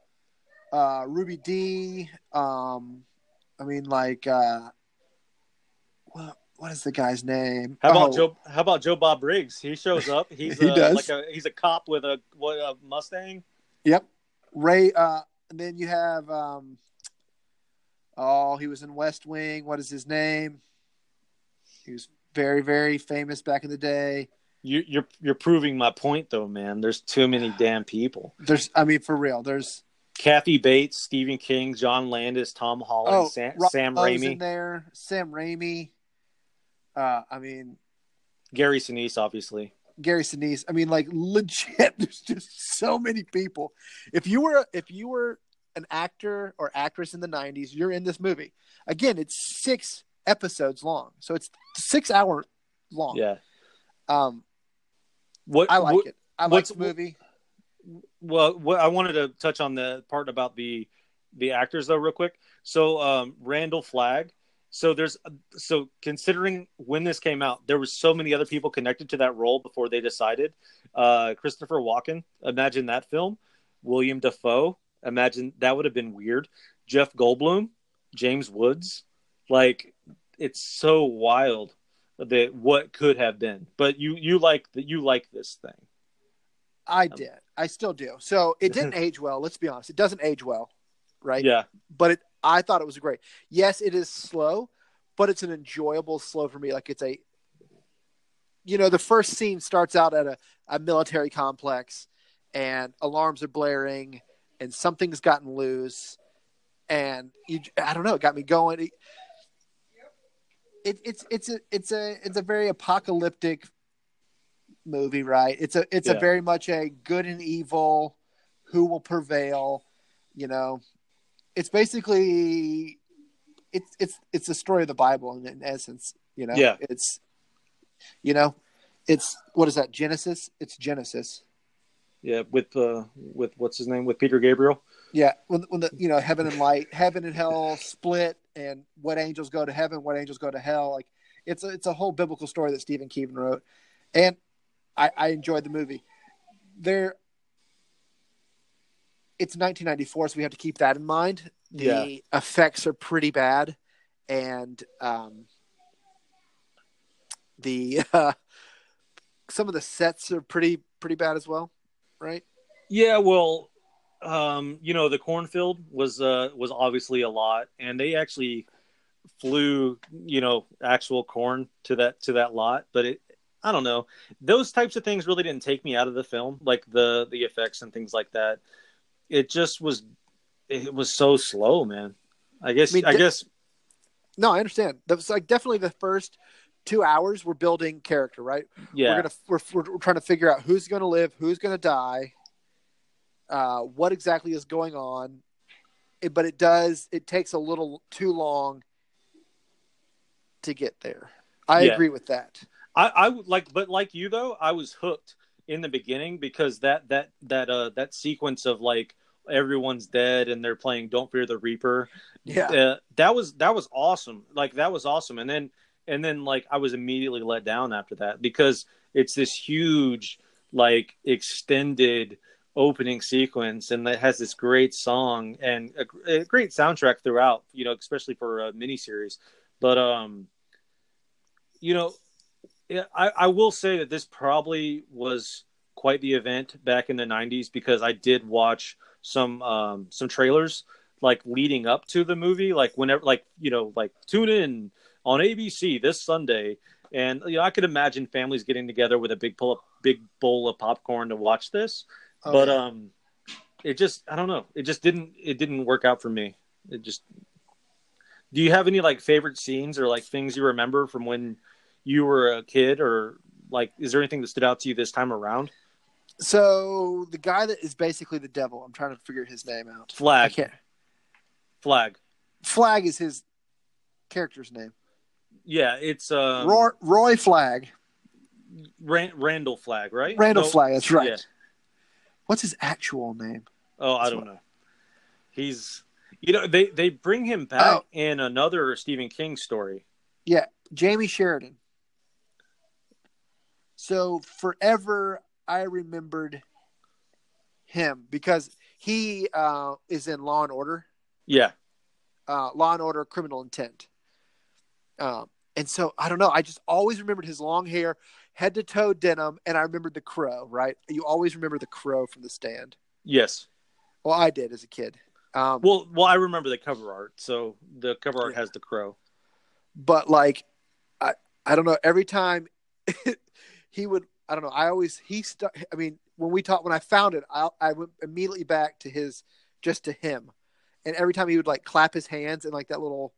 uh, Ruby Dee. Um, I mean, like, uh, what what is the guy's name? How about Oh, Joe? How about Joe Bob Briggs? He shows up. He's He a, does. like a he's a cop with a what a Mustang. Yep, Ray. Uh, and then you have, um, oh, he was in West Wing. What is his name? He was very very famous back in the day. You, you're you're proving my point though, man. There's too many damn people. There's, I mean, for real. There's Kathy Bates, Stephen King, John Landis, Tom Holland, oh, Sam, Rob Sam Raimi, in there. Sam Raimi. Uh, I mean, Gary Sinise, obviously. Gary Sinise. I mean, like legit. There's just so many people. If you were if you were an actor or actress in the '90s, you're in this movie. Again, it's six episodes long, so it's six hour long. Yeah. Um, What I like what, it. I like the movie. Well, what I wanted to touch on the part about the the actors though, real quick. So um, Randall Flagg. So there's so considering when this came out, there was so many other people connected to that role before they decided. Uh, Christopher Walken, imagine that film. William Dafoe, imagine that would have been weird. Jeff Goldblum, James Woods, like it's so wild that what could have been. But you you like that you like this thing. I um, did. I still do. So it didn't age well. Let's be honest. It doesn't age well, right? Yeah. But it. I thought it was great. Yes, it is slow, but it's an enjoyable slow for me. Like it's a. You know, the first scene starts out at a, a military complex, and alarms are blaring, and something's gotten loose, and you. I don't know. It got me going. It, it, it's it's a it's a it's a very apocalyptic movie, right? It's a it's Yeah. a very much a good and evil, who will prevail. You know, it's basically it's it's it's the story of the Bible in, in essence. You know, Yeah. it's you know, it's what is that Genesis? It's Genesis. Yeah, with uh, with what's his name with Peter Gabriel. Yeah, when when the you know heaven and light, heaven and hell split, and what angels go to heaven, what angels go to hell. Like it's a, it's a whole biblical story that Stephen Keevan wrote, and I, I enjoyed the movie. There, it's 1994, so we have to keep that in mind. The Yeah. effects are pretty bad, and um, the uh, some of the sets are pretty pretty bad as well, right? Yeah, well, um, you know, the cornfield was uh was obviously a lot, and they actually flew, you know, actual corn to that to that lot, but it I don't know. Those types of things really didn't take me out of the film, like the the effects and things like that. It just was it was so slow, man. I guess I mean, I guess No, I understand. That was like definitely the first two hours. We're building character, right? yeah. We're gonna we're, we're, we're trying to figure out who's gonna live, who's gonna die, uh, what exactly is going on. It, but it does. It takes a little too long to get there. I Yeah. agree with that. I, I would like, but like you though, I was hooked in the beginning because that that that uh that sequence of like everyone's dead and they're playing "Don't Fear the Reaper," Yeah. uh, that was that was awesome. Like that was awesome, and then and then like I was immediately let down after that because it's this huge like extended opening sequence and it has this great song and a, a great soundtrack throughout you know especially for a miniseries. But um you know I, I will say that this probably was quite the event back in the 90s because I did watch some um, some trailers like leading up to the movie like whenever like you know like tune in on ABC this Sunday. And you know I could imagine families getting together with a big pull up big bowl of popcorn to watch this Oh, but yeah. um it just I don't know it just didn't it didn't work out for me it just do you have any like favorite scenes or like things you remember from when you were a kid or like is there anything that stood out to you this time around so the guy that is basically the devil. I'm trying to figure his name out. I flagg can't. flagg Flagg is his character's name. yeah it's um Roy, Roy Flagg. Ran- randall flagg right Randall No- Flagg. That's right. yeah. What's his actual name? oh i That's don't what- know he's you know they they bring him back Oh. in another stephen king story Yeah, Jamey Sheridan. So forever, I remembered him because he uh, is in Law and Order, yeah uh, Law and Order: Criminal Intent. Um, and so I don't know. I just always remembered his long hair, head to toe denim, and I remembered the crow. Right? You always remember the crow from the stand. yes Well, I did as a kid. Um, well well i remember the cover art so the cover art Yeah. has the crow but like i i don't know every time he would i don't know i always he stuck i mean when we talked when i found it I, I went immediately back to his just to him and every time he would like clap his hands and like that little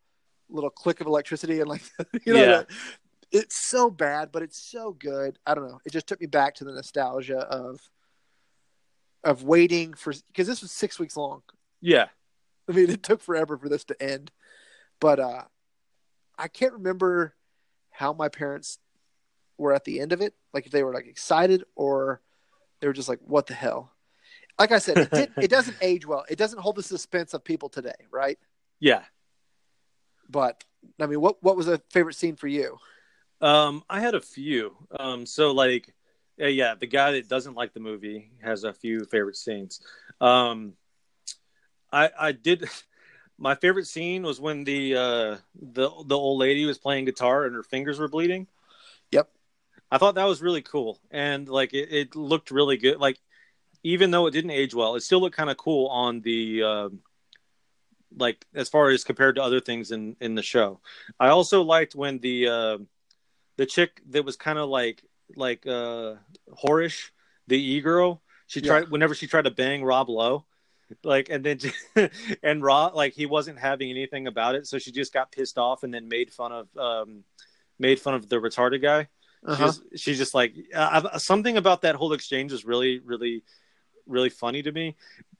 little click of electricity and like you know Yeah. that- it's so bad but it's so good i don't know it just took me back to the nostalgia of of waiting for because this was six weeks long yeah I mean, it took forever for this to end, but uh, I can't remember how my parents were at the end of it. Like if they were like excited or they were just like, "What the hell?" Like I said, it, did, it doesn't age well. It doesn't hold the suspense of people today, right? yeah But I mean, what what was a favorite scene for you? Um, I had a few. Um, so like, yeah, yeah, the guy that doesn't like the movie has a few favorite scenes. Um, I I did. My favorite scene was when the uh, the the old lady was playing guitar and her fingers were bleeding. Yep. I thought that was really cool, and like it, it looked really good. Like even though it didn't age well, it still looked kind of cool on the um like as far as compared to other things in in the show. I also liked when the uh, the chick that was kind of like like uh whorish, the e girl. She Yeah. tried whenever she tried to bang Rob Lowe. like and then and rob like he wasn't having anything about it, so she just got pissed off and then made fun of um made fun of the retarded guy. Uh-huh. She's, she's just like uh, something about that whole exchange is really really really funny to me.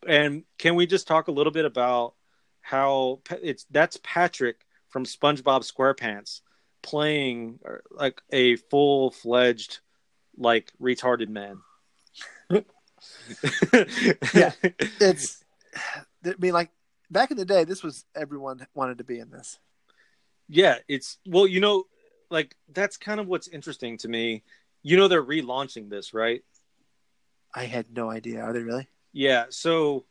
And can we just talk a little bit about how it's that's Patrick from SpongeBob SquarePants playing like a full fledged like retarded man. yeah, it's. I mean, like back in the day, this was everyone wanted to be in this. Yeah, it's well, you know, like that's kind of what's interesting to me. You know, they're relaunching this, right? I had no idea. Are they really? Yeah. So,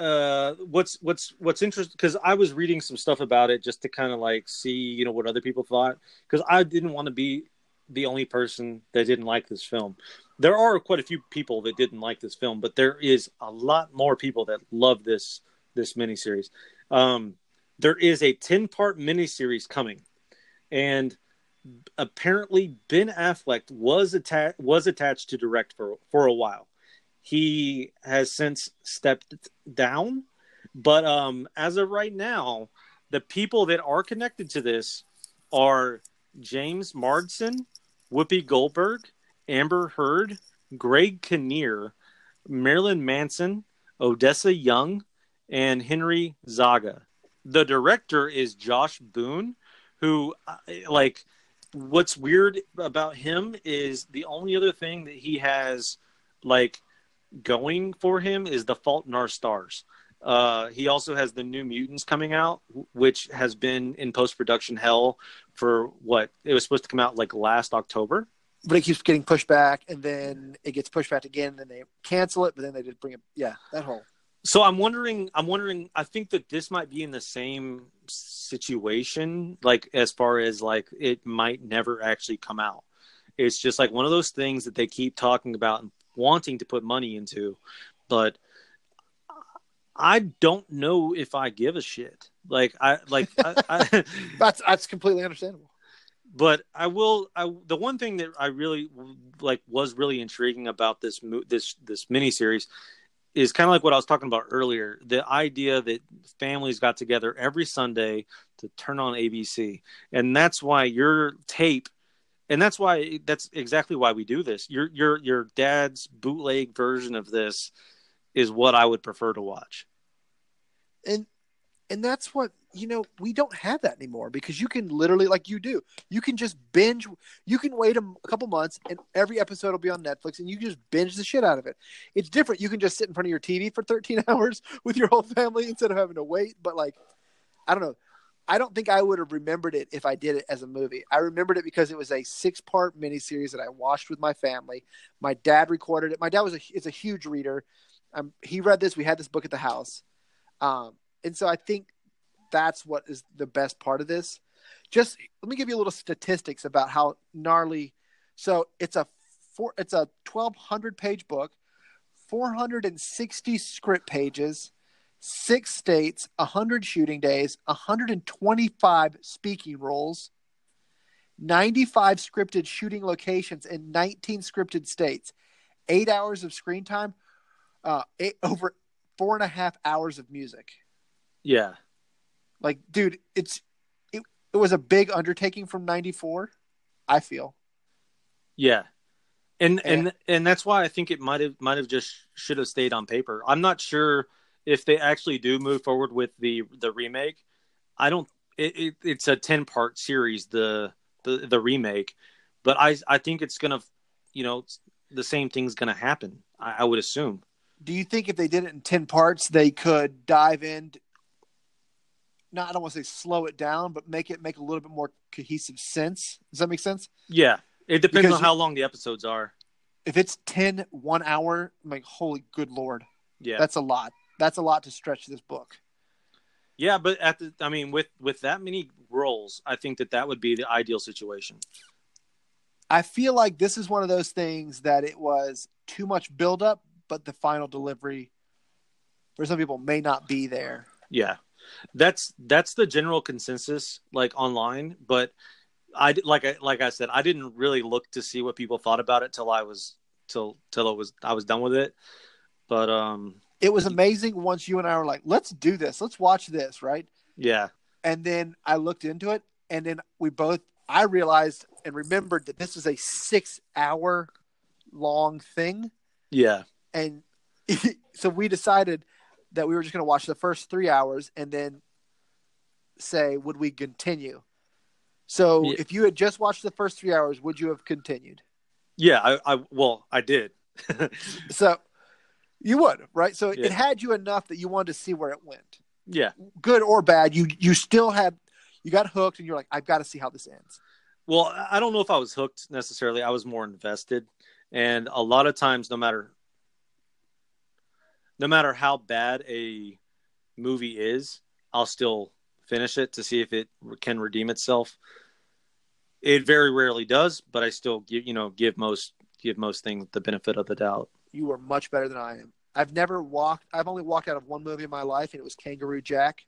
uh, what's what's what's interesting because I was reading some stuff about it just to kind of like see, you know, what other people thought because I didn't want to be the only person that didn't like this film. There are quite a few people that didn't like this film, but there is a lot more people that love this this miniseries. Um, there is a ten part miniseries coming, and apparently Ben Affleck was attached was attached to direct for for a while. He has since stepped down, but um, as of right now, the people that are connected to this are James Marsden, Whoopi Goldberg, Amber Heard, Greg Kinnear, Marilyn Manson, Odessa Young, and Henry Zaga. The director is Josh Boone, who, uh, like, what's weird about him is the only other thing that he has, like, going for him is The Fault in Our Stars. Uh, he also has the New Mutants coming out, which has been in post production hell for what it was supposed to come out like last October. But it keeps getting pushed back, and then it gets pushed back again, and then they cancel it, but then they did bring it. Yeah, that whole. So I'm wondering. I'm wondering. I think that this might be in the same situation, like as far as like it might never actually come out. It's just like one of those things that they keep talking about and wanting to put money into, but I don't know if I give a shit. Like I like I, I, that's that's completely understandable. But I will. I the one thing that I really like was really intriguing about this this this miniseries is kind of like what I was talking about earlier. The idea that families got together every Sunday to turn on ABC, and that's why your tape, and that's why that's exactly why we do this. Your your your dad's bootleg version of this is what I would prefer to watch. And and that's what you know we don't have that anymore because you can literally like you do you can just binge you can wait a, a, couple months and every episode will be on netflix and you just binge the shit out of it. It's different. You can just sit in front of your tv for 13 hours with your whole family instead of having to wait. But like i don't know i don't think i would have remembered it if i did it as a movie. I remembered it because it was a six part miniseries that i watched with my family. My dad recorded it. My dad was a, is a huge reader. Um, he read this. We had this book at the house. Um, and so I think that's what is the best part of this. Just let me give you a little statistics about how gnarly. So it's a four, it's a twelve hundred page book, four hundred and sixty script pages, six states, hundred shooting days, hundred and twenty five speaking roles, ninety five scripted shooting locations in nineteen scripted states, eight hours of screen time, uh, eight, over four and a half hours of music. Yeah. Like, dude, it's it, it was a big undertaking from '94. I feel. Yeah, and, and and and that's why I think it might have might have just should have stayed on paper. I'm not sure if they actually do move forward with the the remake. I don't. It, it, it's a ten part series. The the the remake, but I I think it's gonna, you know, the same thing's gonna happen. I, I would assume do you think if they did it in 10 parts they could dive in not i don't want to say slow it down but make it make a little bit more cohesive sense does that make sense yeah it depends because on how long the episodes are if it's 10 one hour i'm like holy good lord yeah that's a lot that's a lot to stretch this book yeah but at the i mean with with that many roles i think that that would be the ideal situation i feel like this is one of those things that it was too much buildup but the final delivery for some people may not be there. Yeah. That's that's the general consensus like online, but I like I like I said I didn't really look to see what people thought about it till I was till till it was I was done with it. But um it was amazing once you and I were like, let's do this, let's watch this, right? Yeah. And then I looked into it, and then we both, I realized and remembered that this is a six hour long thing. Yeah. And so we decided that we were just going to watch the first three hours and then say, would we continue? So Yeah. if you had just watched the first three hours, would you have continued? Yeah. I, I well, I did. So you would, right? So Yeah. it had you enough that you wanted to see where it went. yeah. Good or bad, you you still had you got hooked and you're like, I've got to see how this ends. Well, I don't know if I was hooked necessarily. I was more invested, and a lot of times, no matter no matter how bad a movie is, I'll still finish it to see if it can redeem itself. It very rarely does, but I still give you know give most give most things the benefit of the doubt. You are much better than I am. I've never walked I've only walked out of one movie in my life and it was Kangaroo Jack.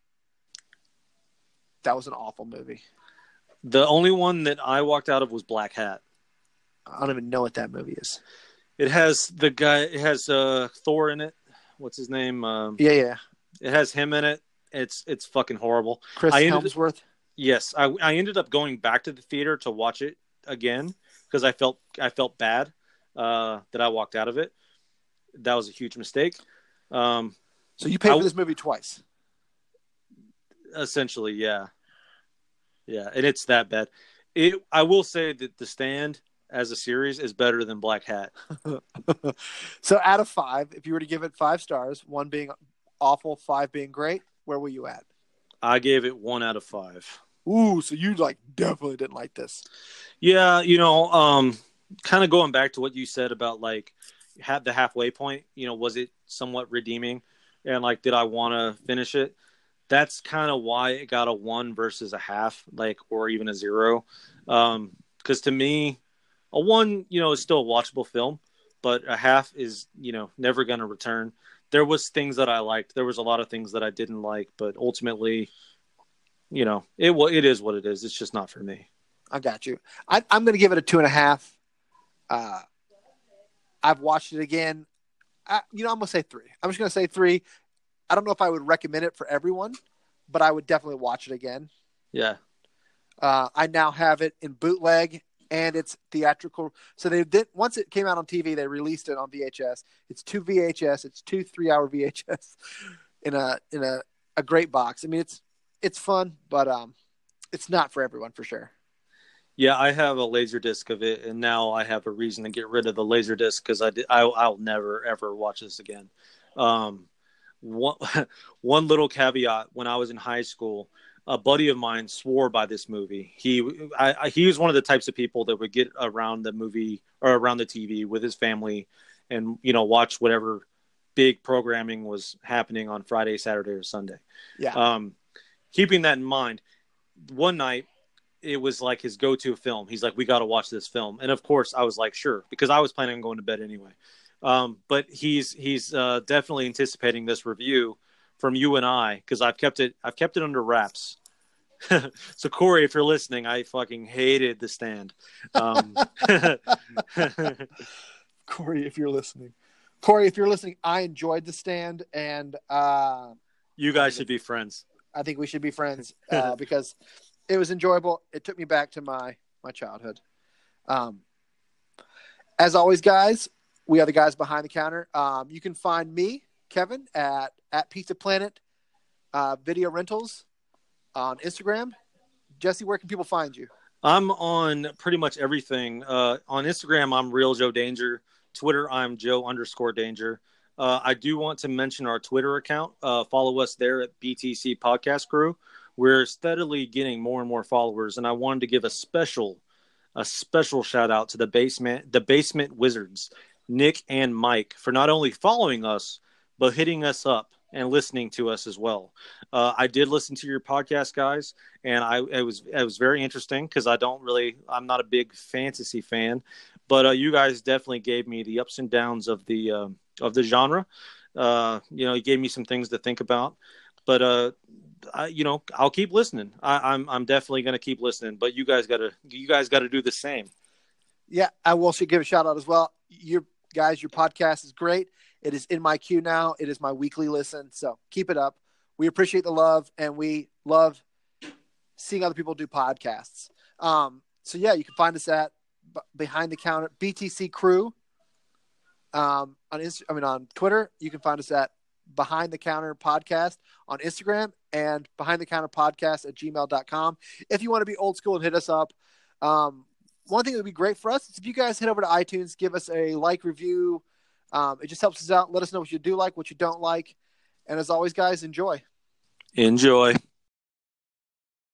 That was an awful movie. The only one that I walked out of was Black Hat. I don't even know what that movie is. It has the guy. It has uh, Thor in it. What's his name? Um, Yeah, yeah. it has him in it. It's it's fucking horrible. Chris I ended- Hemsworth. Yes, I I ended up going back to the theater to watch it again because I felt I felt bad uh, that I walked out of it. That was a huge mistake. Um, So you paid I- for this movie twice. essentially, yeah, yeah, and it's that bad. It I will say that The Stand as a series is better than Black Hat. so out of five, if you were to give it five stars, one being awful, five being great, where were you at? I gave it one out of five. Ooh, so you like definitely didn't like this. Yeah, you know, um, kind of going back to what you said about like had the halfway point. You know, was it somewhat redeeming, and like, did I want to finish it? That's kind of why it got a one versus a half, like, or even a zero. Um, because to me, a one, you know, is still a watchable film, but a half is, you know, never going to return. There was things that I liked. There was a lot of things that I didn't like, but ultimately, you know, it wa- it is what it is. It's just not for me. I got you. I, I'm going to give it a two and a half. Uh, I've watched it again. I, you know, I'm to say three. I'm just going to say three. I don't know if I would recommend it for everyone, but I would definitely watch it again. Yeah. Uh, I now have it in bootleg and it's theatrical. So they did once it came out on TV, they released it on VHS. It's two VHS. It's two three hour VHS in a in a, a great box. I mean, it's it's fun, but um, it's not for everyone for sure. Yeah, I have a laser disc of it, and now I have a reason to get rid of the laser disc because I, did- I I'll never ever watch this again. Um, one one little caveat: when I was in high school, a buddy of mine swore by this movie. He I, I, he was one of the types of people that would get around the movie or around the TV with his family, and you know watch whatever big programming was happening on Friday, Saturday, or Sunday. Yeah. Um, keeping that in mind, one night it was like his go-to film. He's like, "We got to watch this film," and of course, I was like, "Sure," because I was planning on going to bed anyway. Um, but he's he's uh, definitely anticipating this review from you and I because I've kept it I've kept it under wraps. so Corey, if you're listening, I fucking hated the stand. Um, Corey, if you're listening, Corey, if you're listening, I enjoyed the stand, and uh, you guys should be friends. I think we should be friends uh, because it was enjoyable. It took me back to my my childhood. Um, as always, guys, we are the guys behind the counter. Um, you can find me, Kevin, at at Pizza Planet uh, Video Rentals on Instagram. Jesse, where can people find you? I'm on pretty much everything. Uh, on Instagram, I'm Real Joe Danger. Twitter, I'm Joe underscore Danger. Uh, I do want to mention our Twitter account. Uh, follow us there at BTC Podcast Crew. We're steadily getting more and more followers, and I wanted to give a special, a special shout out to the basement, the Basement Wizards, Nick and Mike, for not only following us but hitting us up and listening to us as well. Uh, I did listen to your podcast, guys, and I it was it was very interesting because I don't really I'm not a big fantasy fan, but uh, you guys definitely gave me the ups and downs of the uh, of the genre. Uh, you know, you gave me some things to think about, but uh, You know, I'll keep listening. I, I'm I'm definitely going to keep listening, but you guys got to you guys got to do the same. Yeah, I will should give a shout out as well. Your guys, your podcast is great. It is in my queue now. It is my weekly listen. So keep it up. We appreciate the love and we love seeing other people do podcasts. Um, so yeah, you can find us at B- Behind the Counter BTC Crew um, on Inst- I mean on Twitter. You can find us at Behind the Counter Podcast on Instagram and Behind the Counter Podcast at gmail.com. If you want to be old school and hit us up, um, one thing that would be great for us is if you guys head over to iTunes, give us a like review. Um, it just helps us out. Let us know what you do like, what you don't like. And as always, guys, enjoy. Enjoy.